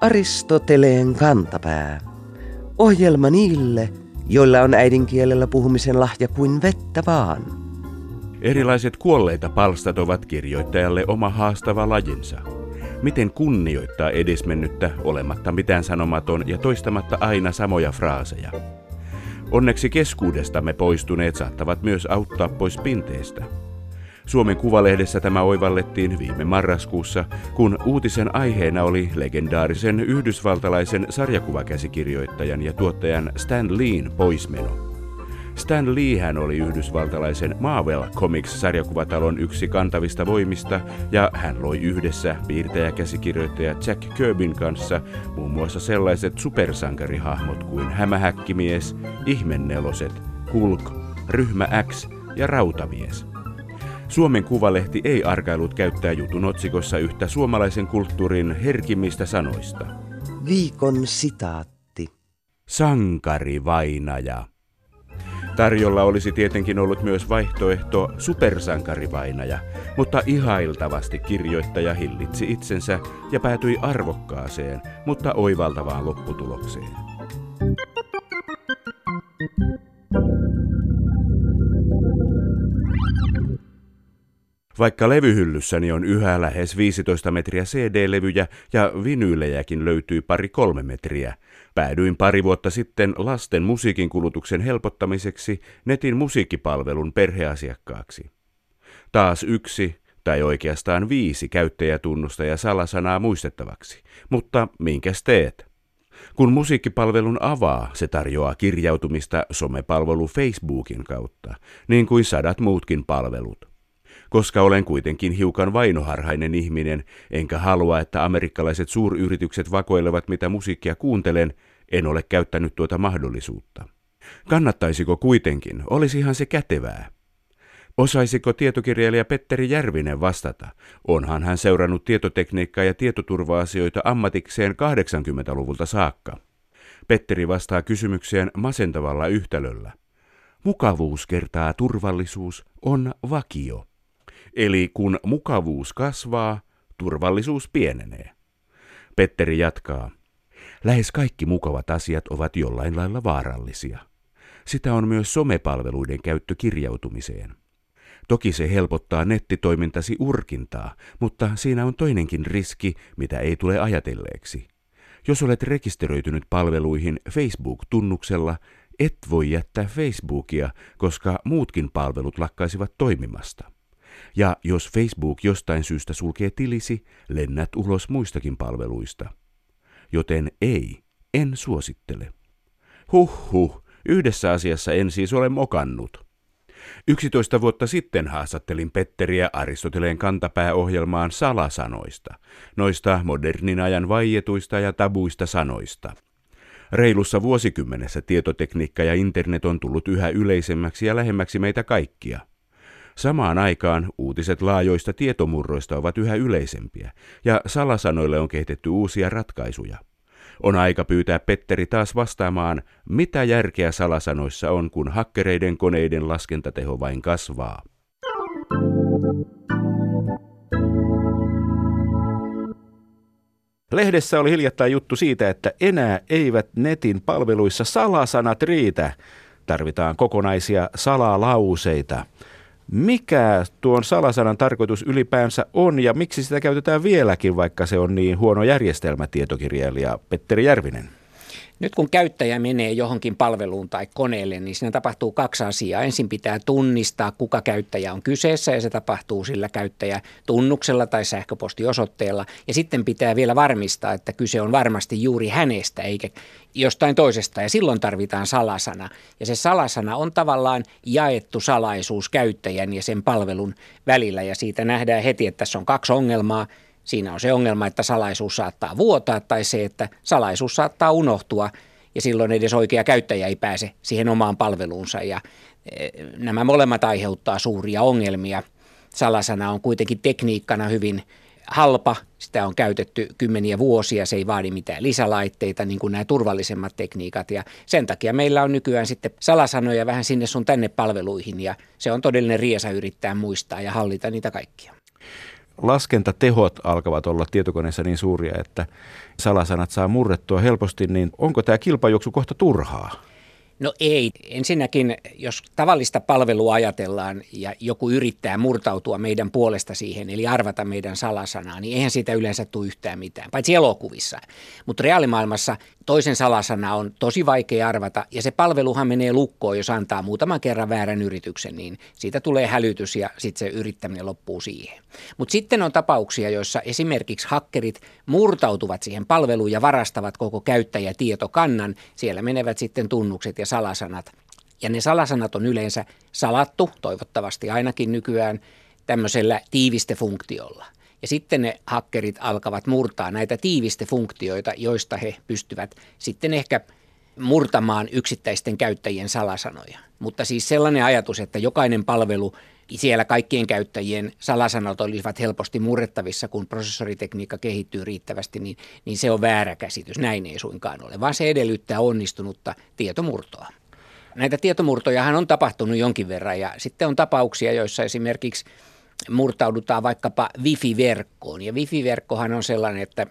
Aristoteleen kantapää. Ohjelma niille, joilla on äidinkielellä puhumisen lahja kuin vettä vaan. Erilaiset kuolleita palstat ovat kirjoittajalle oma haastava lajinsa. Miten kunnioittaa edesmennyttä olematta mitään sanomaton ja toistamatta aina samoja fraaseja. Onneksi keskuudestamme poistuneet saattavat myös auttaa pois pinteestä. Suomen Kuvalehdessä tämä oivallettiin viime marraskuussa, kun uutisen aiheena oli legendaarisen yhdysvaltalaisen sarjakuvakäsikirjoittajan ja tuottajan Stan Leen poismeno. Stan Lee hän oli yhdysvaltalaisen Marvel Comics-sarjakuvatalon yksi kantavista voimista ja hän loi yhdessä piirtäjäkäsikirjoittaja Jack Kirbyn kanssa muun muassa sellaiset supersankarihahmot kuin Hämähäkkimies, Ihmenneloset, Hulk, Ryhmä X ja Rautamies – Suomen Kuvalehti ei argailut käyttää jutun otsikossa yhtä suomalaisen kulttuurin herkimmistä sanoista. Viikon sitaatti. Sankari vainaja. Tarjolla olisi tietenkin ollut myös vaihtoehto supersankarivainaja, mutta ihailtavasti kirjoittaja hillitsi itsensä ja päätyi arvokkaaseen, mutta oivaltavaan lopputulokseen. Vaikka levyhyllyssäni on yhä lähes 15 metriä CD-levyjä ja vinyylejäkin löytyy pari kolme metriä, päädyin pari vuotta sitten lasten musiikin kulutuksen helpottamiseksi netin musiikkipalvelun perheasiakkaaksi. Taas yksi, tai oikeastaan viisi käyttäjätunnusta ja salasanaa muistettavaksi, mutta minkäs teet? Kun musiikkipalvelun avaa, se tarjoaa kirjautumista somepalvelu Facebookin kautta, niin kuin sadat muutkin palvelut. Koska olen kuitenkin hiukan vainoharhainen ihminen, enkä halua, että amerikkalaiset suuryritykset vakoilevat mitä musiikkia kuuntelen, en ole käyttänyt tuota mahdollisuutta. Kannattaisiko kuitenkin, olisihan se kätevää. Osaisiko tietokirjailija Petteri Järvinen vastata? Onhan hän seurannut tietotekniikkaa ja tietoturva-asioita ammatikseen 80-luvulta saakka. Petteri vastaa kysymykseen masentavalla yhtälöllä. Mukavuus kertaa turvallisuus on vakio. Eli kun mukavuus kasvaa, turvallisuus pienenee. Petteri jatkaa. Lähes kaikki mukavat asiat ovat jollain lailla vaarallisia. Sitä on myös somepalveluiden käyttö kirjautumiseen. Toki se helpottaa nettitoimintasi urkintaa, mutta siinä on toinenkin riski, mitä ei tule ajatelleeksi. Jos olet rekisteröitynyt palveluihin Facebook-tunnuksella, et voi jättää Facebookia, koska muutkin palvelut lakkaisivat toimimasta. Ja jos Facebook jostain syystä sulkee tilisi, lennät ulos muistakin palveluista. Joten ei, en suosittele. Huh huh, yhdessä asiassa en siis ole mokannut. 11 vuotta sitten haastattelin Petteriä Aristoteleen kantapääohjelmaan salasanoista, noista modernin ajan vaietuista ja tabuista sanoista. Reilussa vuosikymmenessä tietotekniikka ja internet on tullut yhä yleisemmäksi ja lähemmäksi meitä kaikkia – Samaan aikaan uutiset laajoista tietomurroista ovat yhä yleisempiä, ja salasanoille on kehitetty uusia ratkaisuja. On aika pyytää Petteri taas vastaamaan, mitä järkeä salasanoissa on, kun hakkereiden koneiden laskentateho vain kasvaa. Lehdessä oli hiljattain juttu siitä, että enää eivät netin palveluissa salasanat riitä. Tarvitaan kokonaisia salalauseita. Mikä tuon salasanan tarkoitus ylipäänsä on ja miksi sitä käytetään vieläkin, vaikka se on niin huono järjestelmä, tietokirjailija Petteri Järvinen? Nyt kun käyttäjä menee johonkin palveluun tai koneelle, niin siinä tapahtuu kaksi asiaa. Ensin pitää tunnistaa, kuka käyttäjä on kyseessä ja se tapahtuu sillä käyttäjätunnuksella tai sähköpostiosoitteella. Ja sitten pitää vielä varmistaa, että kyse on varmasti juuri hänestä eikä jostain toisesta ja silloin tarvitaan salasana. Ja se salasana on tavallaan jaettu salaisuus käyttäjän ja sen palvelun välillä ja siitä nähdään heti, että tässä on kaksi ongelmaa. Siinä on se ongelma, että salaisuus saattaa vuotaa tai se, että salaisuus saattaa unohtua ja silloin edes oikea käyttäjä ei pääse siihen omaan palveluunsa ja e, nämä molemmat aiheuttaa suuria ongelmia. Salasana on kuitenkin tekniikkana hyvin halpa, sitä on käytetty kymmeniä vuosia, se ei vaadi mitään lisälaitteita, niin kuin nämä turvallisemmat tekniikat. Ja sen takia meillä on nykyään sitten salasanoja vähän sinne sun tänne palveluihin, ja se on todellinen riesa yrittää muistaa ja hallita niitä kaikkia. Laskentatehot alkavat olla tietokoneessa niin suuria, että salasanat saa murrettua helposti, niin onko tämä kilpajuoksu kohta turhaa? No ei. Ensinnäkin, jos tavallista palvelua ajatellaan ja joku yrittää murtautua meidän puolesta siihen, eli arvata meidän salasanaa, niin eihän siitä yleensä tule yhtään mitään, paitsi elokuvissa. Mutta reaalimaailmassa toisen salasana on tosi vaikea arvata, ja se palveluhan menee lukkoon, jos antaa muutaman kerran väärän yrityksen, niin siitä tulee hälytys ja sitten se yrittäminen loppuu siihen. Mutta sitten on tapauksia, joissa esimerkiksi hakkerit murtautuvat siihen palveluun ja varastavat koko käyttäjätietokannan. Siellä menevät sitten tunnukset ja salasanat. Ja ne salasanat on yleensä salattu, toivottavasti ainakin nykyään, tämmöisellä tiivistefunktiolla. Ja sitten ne hakkerit alkavat murtaa näitä tiivistefunktioita, joista he pystyvät sitten ehkä murtamaan yksittäisten käyttäjien salasanoja. Mutta siis sellainen ajatus, että jokainen palvelu siellä kaikkien käyttäjien salasanat olisivat helposti murrettavissa, kun prosessoritekniikka kehittyy riittävästi, niin, niin se on väärä käsitys. Näin ei suinkaan ole, vaan se edellyttää onnistunutta tietomurtoa. Näitä tietomurtojahan on tapahtunut jonkin verran ja sitten on tapauksia, joissa esimerkiksi murtaudutaan vaikkapa wifi-verkkoon. Ja wifi-verkkohan on sellainen, että,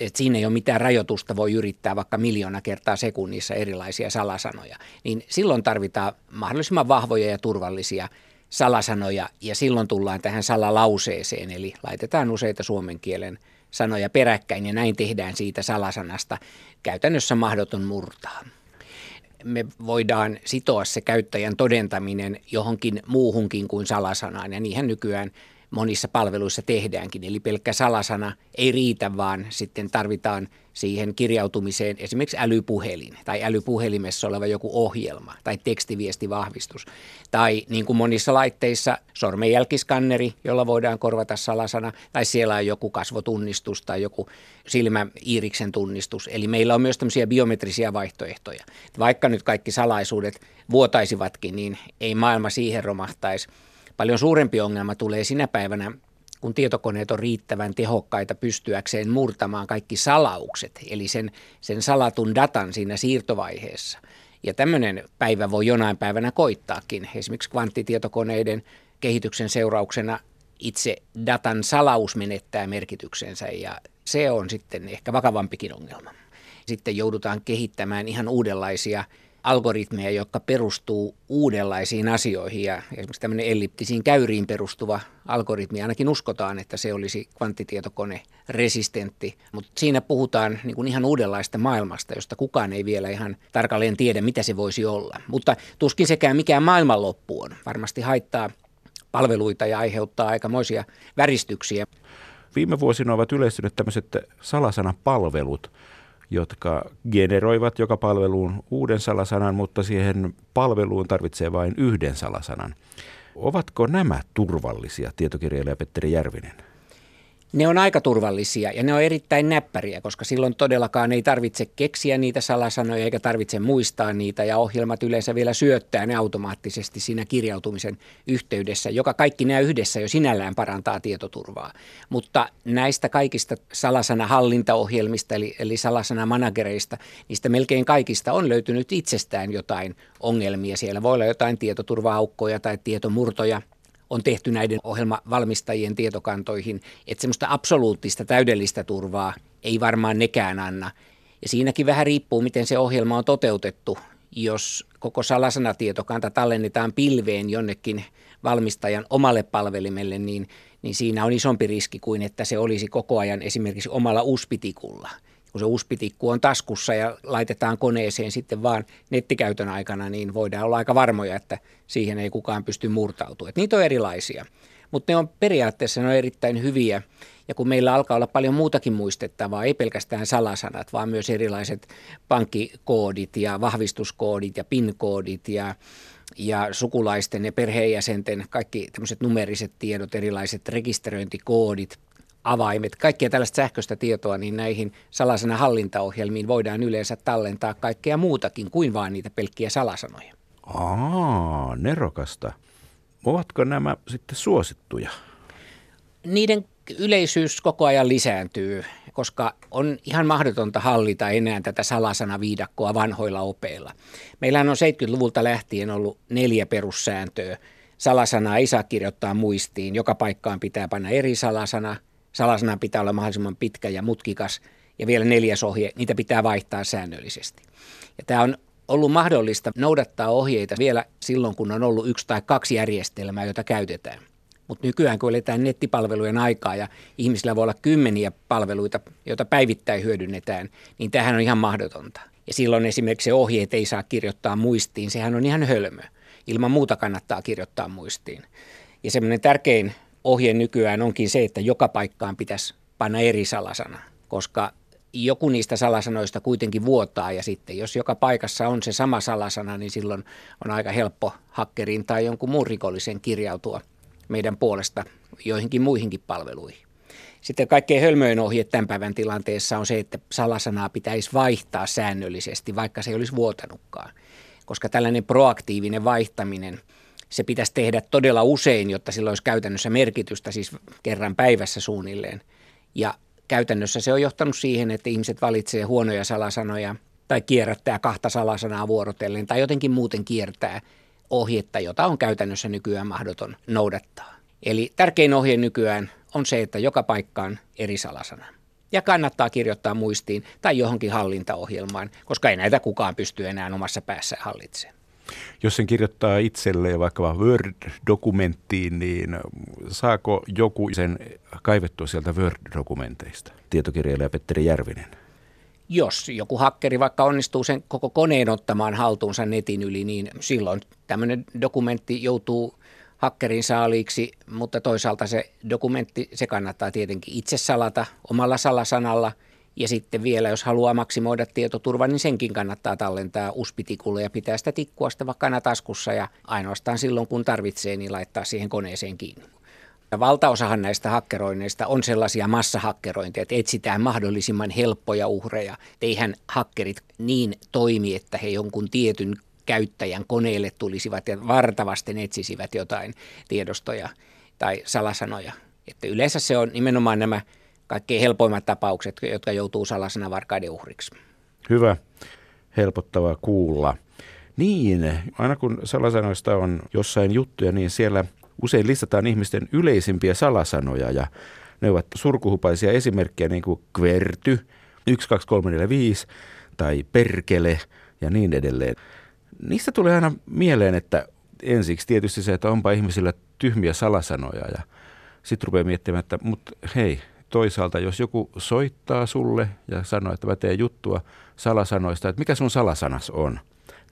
että siinä ei ole mitään rajoitusta, voi yrittää vaikka miljoona kertaa sekunnissa erilaisia salasanoja. Niin silloin tarvitaan mahdollisimman vahvoja ja turvallisia salasanoja ja silloin tullaan tähän salalauseeseen, eli laitetaan useita suomen kielen sanoja peräkkäin ja näin tehdään siitä salasanasta käytännössä mahdoton murtaa. Me voidaan sitoa se käyttäjän todentaminen johonkin muuhunkin kuin salasanaan ja niihin nykyään monissa palveluissa tehdäänkin. Eli pelkkä salasana ei riitä, vaan sitten tarvitaan siihen kirjautumiseen esimerkiksi älypuhelin tai älypuhelimessa oleva joku ohjelma tai tekstiviestivahvistus. Tai niin kuin monissa laitteissa sormenjälkiskanneri, jolla voidaan korvata salasana, tai siellä on joku kasvotunnistus tai joku silmäiiriksen tunnistus. Eli meillä on myös tämmöisiä biometrisiä vaihtoehtoja. Vaikka nyt kaikki salaisuudet vuotaisivatkin, niin ei maailma siihen romahtaisi. Paljon suurempi ongelma tulee sinä päivänä, kun tietokoneet on riittävän tehokkaita pystyäkseen murtamaan kaikki salaukset, eli sen, sen salatun datan siinä siirtovaiheessa. Ja tämmöinen päivä voi jonain päivänä koittaakin. Esimerkiksi kvanttitietokoneiden kehityksen seurauksena itse datan salaus menettää merkityksensä ja se on sitten ehkä vakavampikin ongelma. Sitten joudutaan kehittämään ihan uudenlaisia algoritmeja, jotka perustuu uudenlaisiin asioihin ja esimerkiksi tämmöinen elliptisiin käyriin perustuva algoritmi, ainakin uskotaan, että se olisi kvanttitietokone resistentti, mutta siinä puhutaan niin kuin ihan uudenlaista maailmasta, josta kukaan ei vielä ihan tarkalleen tiedä, mitä se voisi olla. Mutta tuskin sekään mikään maailmanloppu on. Varmasti haittaa palveluita ja aiheuttaa aikamoisia väristyksiä. Viime vuosina ovat yleistyneet tämmöiset salasanapalvelut, jotka generoivat joka palveluun uuden salasanan, mutta siihen palveluun tarvitsee vain yhden salasanan. Ovatko nämä turvallisia, tietokirjailija Petteri Järvinen? Ne on aika turvallisia ja ne on erittäin näppäriä, koska silloin todellakaan ei tarvitse keksiä niitä salasanoja eikä tarvitse muistaa niitä ja ohjelmat yleensä vielä syöttää ne automaattisesti siinä kirjautumisen yhteydessä, joka kaikki nämä yhdessä jo sinällään parantaa tietoturvaa. Mutta näistä kaikista salasanahallintaohjelmista eli, eli salasanamanagereista, niistä melkein kaikista on löytynyt itsestään jotain ongelmia. Siellä voi olla jotain tietoturva-aukkoja tai tietomurtoja – on tehty näiden ohjelmavalmistajien tietokantoihin, että semmoista absoluuttista täydellistä turvaa ei varmaan nekään anna. Ja siinäkin vähän riippuu, miten se ohjelma on toteutettu. Jos koko salasanatietokanta tallennetaan pilveen jonnekin valmistajan omalle palvelimelle, niin, niin siinä on isompi riski kuin että se olisi koko ajan esimerkiksi omalla uspitikulla – kun se uspitikku on taskussa ja laitetaan koneeseen sitten vaan nettikäytön aikana, niin voidaan olla aika varmoja, että siihen ei kukaan pysty murtautumaan. niitä on erilaisia, mutta ne on periaatteessa ne on erittäin hyviä. Ja kun meillä alkaa olla paljon muutakin muistettavaa, ei pelkästään salasanat, vaan myös erilaiset pankkikoodit ja vahvistuskoodit ja PIN-koodit ja ja sukulaisten ja perheenjäsenten kaikki tämmöiset numeriset tiedot, erilaiset rekisteröintikoodit, avaimet, kaikkia tällaista sähköistä tietoa, niin näihin salasana hallintaohjelmiin voidaan yleensä tallentaa kaikkea muutakin kuin vain niitä pelkkiä salasanoja. Aa, nerokasta. Ovatko nämä sitten suosittuja? Niiden yleisyys koko ajan lisääntyy, koska on ihan mahdotonta hallita enää tätä salasanaviidakkoa vanhoilla opeilla. Meillähän on 70-luvulta lähtien ollut neljä perussääntöä. Salasanaa ei saa kirjoittaa muistiin, joka paikkaan pitää panna eri salasana, salasana pitää olla mahdollisimman pitkä ja mutkikas, ja vielä neljäs ohje, niitä pitää vaihtaa säännöllisesti. Ja tämä on ollut mahdollista noudattaa ohjeita vielä silloin, kun on ollut yksi tai kaksi järjestelmää, joita käytetään. Mutta nykyään, kun eletään nettipalvelujen aikaa ja ihmisillä voi olla kymmeniä palveluita, joita päivittäin hyödynnetään, niin tähän on ihan mahdotonta. Ja silloin esimerkiksi ohjeet ei saa kirjoittaa muistiin, sehän on ihan hölmö. Ilman muuta kannattaa kirjoittaa muistiin. Ja semmoinen tärkein ohje nykyään onkin se, että joka paikkaan pitäisi panna eri salasana, koska joku niistä salasanoista kuitenkin vuotaa ja sitten jos joka paikassa on se sama salasana, niin silloin on aika helppo hakkerin tai jonkun muun rikollisen kirjautua meidän puolesta joihinkin muihinkin palveluihin. Sitten kaikkein hölmöin ohje tämän päivän tilanteessa on se, että salasanaa pitäisi vaihtaa säännöllisesti, vaikka se ei olisi vuotanutkaan. Koska tällainen proaktiivinen vaihtaminen, se pitäisi tehdä todella usein, jotta sillä olisi käytännössä merkitystä, siis kerran päivässä suunnilleen. Ja käytännössä se on johtanut siihen, että ihmiset valitsee huonoja salasanoja tai kierrättää kahta salasanaa vuorotellen tai jotenkin muuten kiertää ohjetta, jota on käytännössä nykyään mahdoton noudattaa. Eli tärkein ohje nykyään on se, että joka paikkaan eri salasana. Ja kannattaa kirjoittaa muistiin tai johonkin hallintaohjelmaan, koska ei näitä kukaan pysty enää omassa päässä hallitsemaan. Jos sen kirjoittaa itselleen vaikka Word-dokumenttiin, niin saako joku sen kaivettua sieltä Word-dokumenteista? Tietokirjailija Petteri Järvinen. Jos joku hakkeri vaikka onnistuu sen koko koneen ottamaan haltuunsa netin yli, niin silloin tämmöinen dokumentti joutuu hakkerin saaliiksi, mutta toisaalta se dokumentti, se kannattaa tietenkin itse salata omalla salasanalla – ja sitten vielä, jos haluaa maksimoida tietoturvan, niin senkin kannattaa tallentaa uspitikulle ja pitää sitä tikkua sitten vaikka aina taskussa ja ainoastaan silloin, kun tarvitsee, niin laittaa siihen koneeseen kiinni. Ja valtaosahan näistä hakkeroinneista on sellaisia massahakkerointeja, että etsitään mahdollisimman helppoja uhreja. Eihän hakkerit niin toimi, että he jonkun tietyn käyttäjän koneelle tulisivat ja vartavasti etsisivät jotain tiedostoja tai salasanoja. Että yleensä se on nimenomaan nämä kaikkein helpoimmat tapaukset, jotka joutuu salasanavarkaiden uhriksi. Hyvä, helpottavaa kuulla. Niin, aina kun salasanoista on jossain juttuja, niin siellä usein listataan ihmisten yleisimpiä salasanoja ja ne ovat surkuhupaisia esimerkkejä niin kuin kverty, 1, 2, 3, 4, 5 tai perkele ja niin edelleen. Niistä tulee aina mieleen, että ensiksi tietysti se, että onpa ihmisillä tyhmiä salasanoja ja sitten rupeaa miettimään, että mutta hei, toisaalta, jos joku soittaa sulle ja sanoo, että mä teen juttua salasanoista, että mikä sun salasanas on,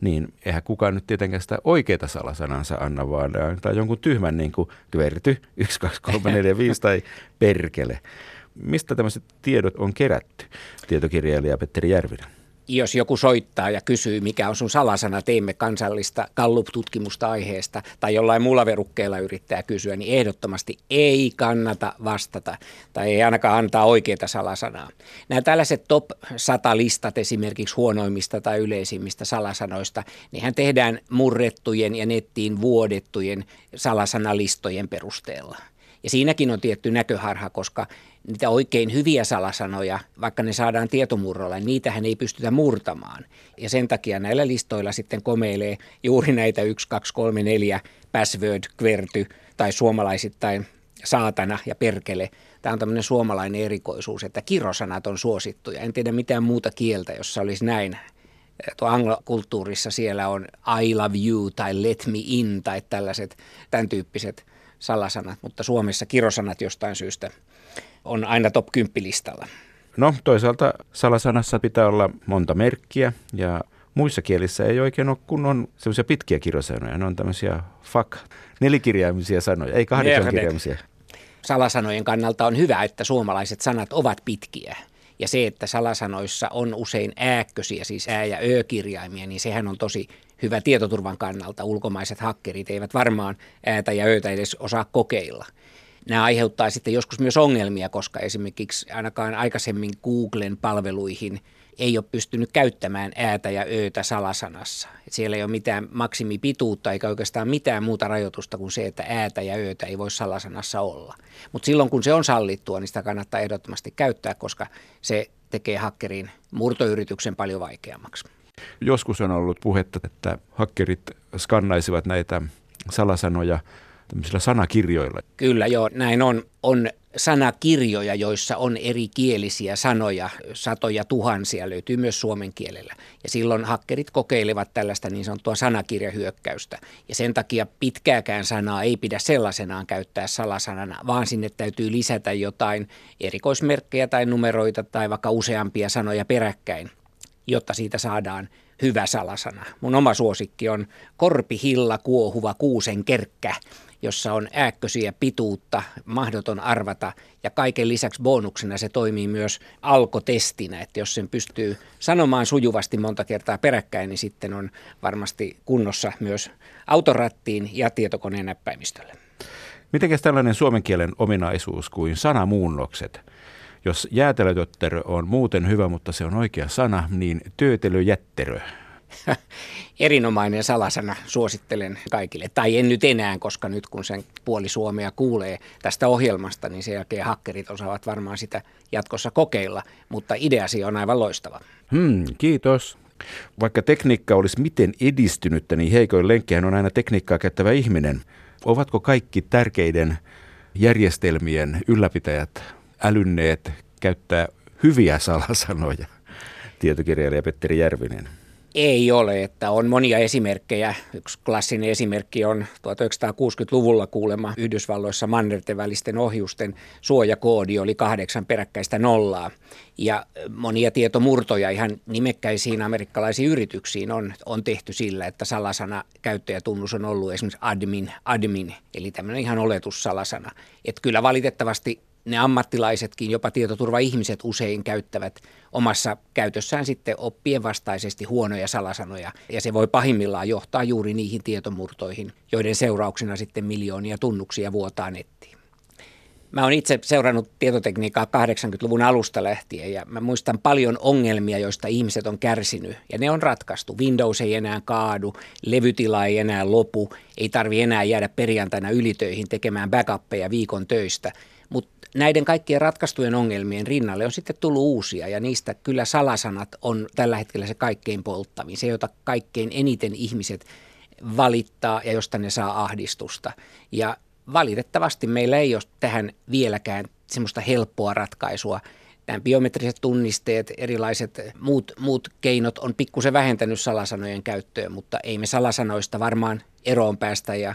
niin eihän kukaan nyt tietenkään sitä oikeita salasanansa anna, vaan tai jonkun tyhmän niin kuin kverty, 1, 2, 3, 4, 5 tai perkele. Mistä tämmöiset tiedot on kerätty? Tietokirjailija Petteri Järvinen jos joku soittaa ja kysyy, mikä on sun salasana, teemme kansallista Gallup-tutkimusta aiheesta, tai jollain muulla verukkeella yrittää kysyä, niin ehdottomasti ei kannata vastata, tai ei ainakaan antaa oikeita salasanaa. Nämä tällaiset top 100 listat esimerkiksi huonoimmista tai yleisimmistä salasanoista, hän tehdään murrettujen ja nettiin vuodettujen salasanalistojen perusteella. Ja siinäkin on tietty näköharha, koska niitä oikein hyviä salasanoja, vaikka ne saadaan tietomurrolla, niin niitähän ei pystytä murtamaan. Ja sen takia näillä listoilla sitten komeilee juuri näitä 1, 2, 3, 4 password, kverty tai suomalaisittain saatana ja perkele. Tämä on tämmöinen suomalainen erikoisuus, että kirosanat on suosittuja. En tiedä mitään muuta kieltä, jossa olisi näin. Tuo anglokulttuurissa siellä on I love you tai let me in tai tällaiset tämän tyyppiset salasanat, mutta Suomessa kirosanat jostain syystä on aina top 10 listalla. No toisaalta salasanassa pitää olla monta merkkiä ja muissa kielissä ei oikein ole kunnon semmoisia pitkiä kirosanoja. Ne on tämmöisiä fuck, nelikirjaimisia sanoja, ei kahdeksankirjaimisia. Salasanojen kannalta on hyvä, että suomalaiset sanat ovat pitkiä. Ja se, että salasanoissa on usein ääkkösiä, siis ää- ja ö-kirjaimia, niin sehän on tosi hyvä tietoturvan kannalta. Ulkomaiset hakkerit eivät varmaan äätä ja öötä edes osaa kokeilla. Nämä aiheuttaa sitten joskus myös ongelmia, koska esimerkiksi ainakaan aikaisemmin Googlen palveluihin ei ole pystynyt käyttämään äätä ja öötä salasanassa. Et siellä ei ole mitään maksimipituutta eikä oikeastaan mitään muuta rajoitusta kuin se, että äätä ja öötä ei voi salasanassa olla. Mutta silloin kun se on sallittua, niin sitä kannattaa ehdottomasti käyttää, koska se tekee hakkerin murtoyrityksen paljon vaikeammaksi. Joskus on ollut puhetta, että hakkerit skannaisivat näitä salasanoja tämmöisillä sanakirjoilla. Kyllä joo, näin on. On sanakirjoja, joissa on eri kielisiä sanoja, satoja tuhansia löytyy myös suomen kielellä. Ja silloin hakkerit kokeilevat tällaista niin sanottua sanakirjahyökkäystä. Ja sen takia pitkääkään sanaa ei pidä sellaisenaan käyttää salasanana, vaan sinne täytyy lisätä jotain erikoismerkkejä tai numeroita tai vaikka useampia sanoja peräkkäin, jotta siitä saadaan hyvä salasana. Mun oma suosikki on korpihilla kuohuva kuusen kerkkä jossa on ääkkösiä pituutta, mahdoton arvata ja kaiken lisäksi bonuksena se toimii myös alkotestinä, että jos sen pystyy sanomaan sujuvasti monta kertaa peräkkäin, niin sitten on varmasti kunnossa myös autorattiin ja tietokoneen näppäimistölle. Mitenkäs tällainen suomen kielen ominaisuus kuin sanamuunnokset? Jos jäätelötötterö on muuten hyvä, mutta se on oikea sana, niin töötelöjätterö erinomainen salasana suosittelen kaikille. Tai en nyt enää, koska nyt kun sen puoli Suomea kuulee tästä ohjelmasta, niin sen jälkeen hakkerit osaavat varmaan sitä jatkossa kokeilla. Mutta ideasi on aivan loistava. Hmm, kiitos. Vaikka tekniikka olisi miten edistynyttä, niin heikoin lenkkihän on aina tekniikkaa käyttävä ihminen. Ovatko kaikki tärkeiden järjestelmien ylläpitäjät älynneet käyttää hyviä salasanoja? Tietokirjailija Petteri Järvinen. Ei ole, että on monia esimerkkejä. Yksi klassinen esimerkki on 1960-luvulla kuulema Yhdysvalloissa mannerten välisten ohjusten suojakoodi oli kahdeksan peräkkäistä nollaa. Ja monia tietomurtoja ihan nimekkäisiin amerikkalaisiin yrityksiin on, on tehty sillä, että salasana käyttäjätunnus on ollut esimerkiksi admin, admin eli tämmöinen ihan oletussalasana. Että kyllä valitettavasti ne ammattilaisetkin, jopa tietoturva-ihmiset usein käyttävät omassa käytössään sitten oppien vastaisesti huonoja salasanoja. Ja se voi pahimmillaan johtaa juuri niihin tietomurtoihin, joiden seurauksena sitten miljoonia tunnuksia vuotaa nettiin. Mä oon itse seurannut tietotekniikkaa 80-luvun alusta lähtien ja mä muistan paljon ongelmia, joista ihmiset on kärsinyt ja ne on ratkaistu. Windows ei enää kaadu, levytila ei enää lopu, ei tarvi enää jäädä perjantaina ylitöihin tekemään backuppeja viikon töistä – näiden kaikkien ratkaistujen ongelmien rinnalle on sitten tullut uusia ja niistä kyllä salasanat on tällä hetkellä se kaikkein polttavin, se jota kaikkein eniten ihmiset valittaa ja josta ne saa ahdistusta. Ja valitettavasti meillä ei ole tähän vieläkään semmoista helppoa ratkaisua. Nämä biometriset tunnisteet, erilaiset muut, muut keinot on pikkusen vähentänyt salasanojen käyttöä, mutta ei me salasanoista varmaan eroon päästä ja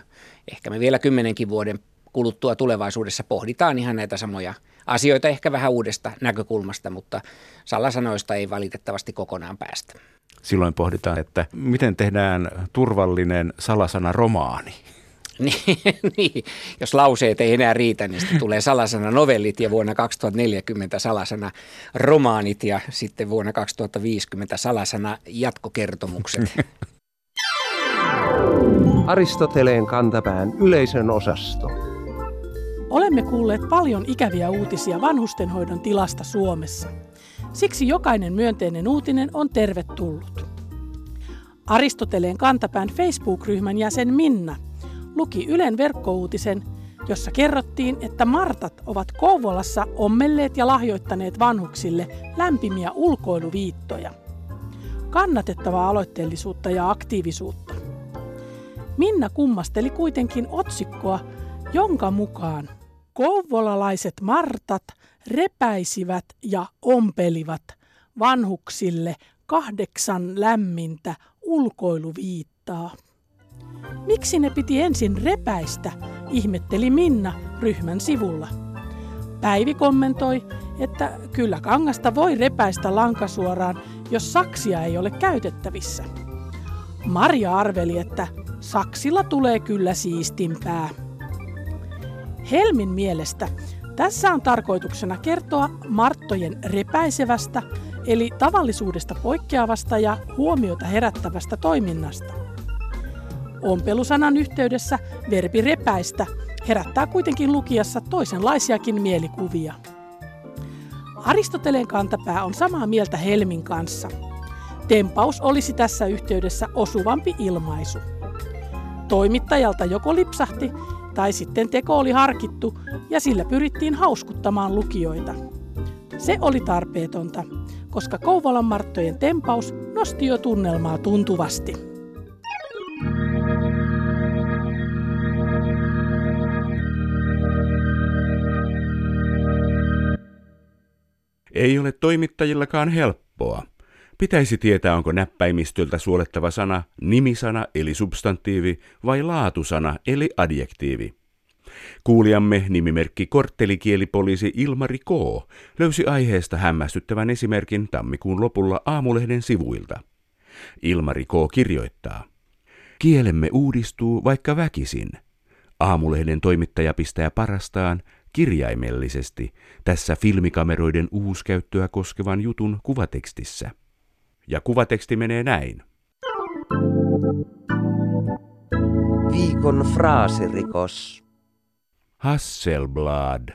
ehkä me vielä kymmenenkin vuoden kuluttua tulevaisuudessa pohditaan ihan näitä samoja asioita ehkä vähän uudesta näkökulmasta, mutta salasanoista ei valitettavasti kokonaan päästä. Silloin pohditaan, että miten tehdään turvallinen salasana romaani. Niin, niin, jos lauseet ei enää riitä, niin sitten tulee salasana novellit ja vuonna 2040 salasana romaanit ja sitten vuonna 2050 salasana jatkokertomukset. Aristoteleen kantapään yleisön osasto. Olemme kuulleet paljon ikäviä uutisia vanhustenhoidon tilasta Suomessa. Siksi jokainen myönteinen uutinen on tervetullut. Aristoteleen kantapään Facebook-ryhmän jäsen Minna luki Ylen verkkouutisen, jossa kerrottiin, että Martat ovat Kouvolassa ommelleet ja lahjoittaneet vanhuksille lämpimiä ulkoiluviittoja. Kannatettavaa aloitteellisuutta ja aktiivisuutta. Minna kummasteli kuitenkin otsikkoa, jonka mukaan Kouvolalaiset martat repäisivät ja ompelivat vanhuksille kahdeksan lämmintä ulkoiluviittaa. Miksi ne piti ensin repäistä, ihmetteli Minna ryhmän sivulla. Päivi kommentoi, että kyllä kangasta voi repäistä lankasuoraan, jos saksia ei ole käytettävissä. Maria arveli, että saksilla tulee kyllä siistimpää. Helmin mielestä tässä on tarkoituksena kertoa marttojen repäisevästä, eli tavallisuudesta poikkeavasta ja huomiota herättävästä toiminnasta. Ompelusanan yhteydessä verbi repäistä herättää kuitenkin lukijassa toisenlaisiakin mielikuvia. Aristoteleen kantapää on samaa mieltä Helmin kanssa. Tempaus olisi tässä yhteydessä osuvampi ilmaisu. Toimittajalta joko lipsahti tai sitten teko oli harkittu ja sillä pyrittiin hauskuttamaan lukijoita. Se oli tarpeetonta, koska Kouvolan Marttojen tempaus nosti jo tunnelmaa tuntuvasti. Ei ole toimittajillakaan helppoa. Pitäisi tietää, onko näppäimistöltä suolettava sana nimisana eli substantiivi vai laatusana eli adjektiivi. Kuulijamme nimimerkki korttelikielipoliisi Ilmari K. löysi aiheesta hämmästyttävän esimerkin tammikuun lopulla Aamulehden sivuilta. Ilmari K. kirjoittaa. Kielemme uudistuu vaikka väkisin. Aamulehden toimittaja pistää parastaan kirjaimellisesti tässä filmikameroiden uuskäyttöä koskevan jutun kuvatekstissä. Ja kuvateksti menee näin. Viikon fraasirikos. Hasselblad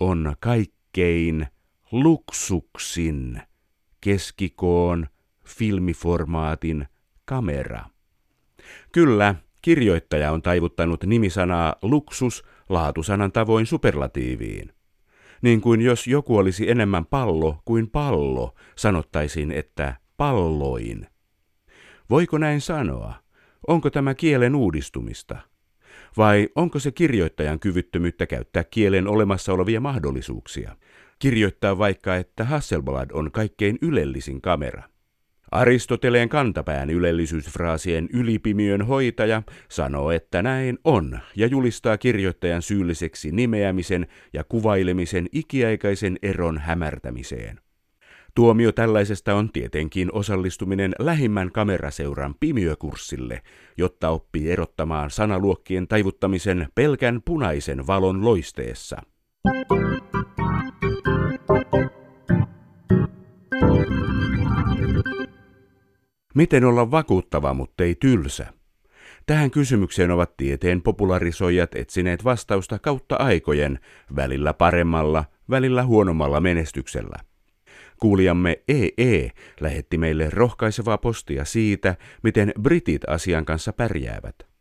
on kaikkein luksuksin keskikoon filmiformaatin kamera. Kyllä, kirjoittaja on taivuttanut nimisanaa luksus laatusanan tavoin superlatiiviin. Niin kuin jos joku olisi enemmän pallo kuin pallo, sanottaisiin, että palloin. Voiko näin sanoa? Onko tämä kielen uudistumista? Vai onko se kirjoittajan kyvyttömyyttä käyttää kielen olemassa olevia mahdollisuuksia? Kirjoittaa vaikka, että Hasselblad on kaikkein ylellisin kamera. Aristoteleen kantapään ylellisyysfraasien ylipimiön hoitaja sanoo, että näin on, ja julistaa kirjoittajan syylliseksi nimeämisen ja kuvailemisen ikiaikaisen eron hämärtämiseen. Tuomio tällaisesta on tietenkin osallistuminen lähimmän kameraseuran pimiökurssille, jotta oppii erottamaan sanaluokkien taivuttamisen pelkän punaisen valon loisteessa. Miten olla vakuuttava, mutta ei tylsä? Tähän kysymykseen ovat tieteen popularisoijat etsineet vastausta kautta aikojen, välillä paremmalla, välillä huonommalla menestyksellä. Kuulijamme EE lähetti meille rohkaisevaa postia siitä, miten britit asian kanssa pärjäävät.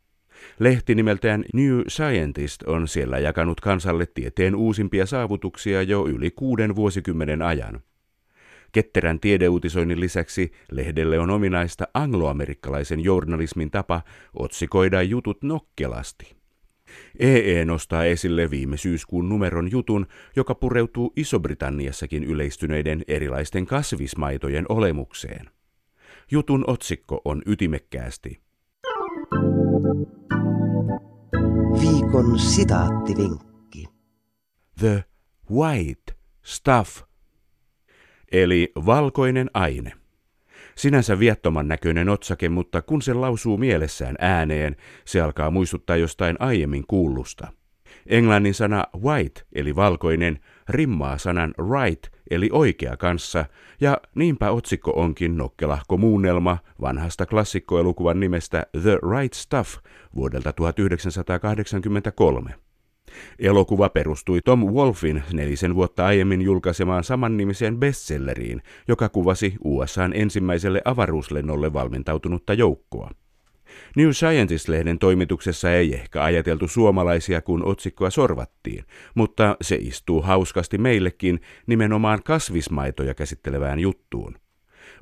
Lehti nimeltään New Scientist on siellä jakanut kansalle tieteen uusimpia saavutuksia jo yli kuuden vuosikymmenen ajan. Ketterän tiedeuutisoinnin lisäksi lehdelle on ominaista angloamerikkalaisen journalismin tapa otsikoida jutut nokkelasti. EE nostaa esille viime syyskuun numeron jutun, joka pureutuu Iso-Britanniassakin yleistyneiden erilaisten kasvismaitojen olemukseen. Jutun otsikko on ytimekkäästi. Viikon sitaattivinkki. The white stuff eli valkoinen aine. Sinänsä viattoman näköinen otsake, mutta kun se lausuu mielessään ääneen, se alkaa muistuttaa jostain aiemmin kuullusta. Englannin sana white eli valkoinen rimmaa sanan right eli oikea kanssa, ja niinpä otsikko onkin nokkelahko muunnelma vanhasta klassikkoelukuvan nimestä The Right Stuff vuodelta 1983. Elokuva perustui Tom Wolfin nelisen vuotta aiemmin julkaisemaan samannimiseen bestselleriin, joka kuvasi USAn ensimmäiselle avaruuslennolle valmentautunutta joukkoa. New Scientist-lehden toimituksessa ei ehkä ajateltu suomalaisia, kun otsikkoa sorvattiin, mutta se istuu hauskasti meillekin nimenomaan kasvismaitoja käsittelevään juttuun.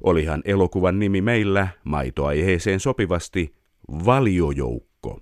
Olihan elokuvan nimi meillä maitoaiheeseen sopivasti valiojoukko.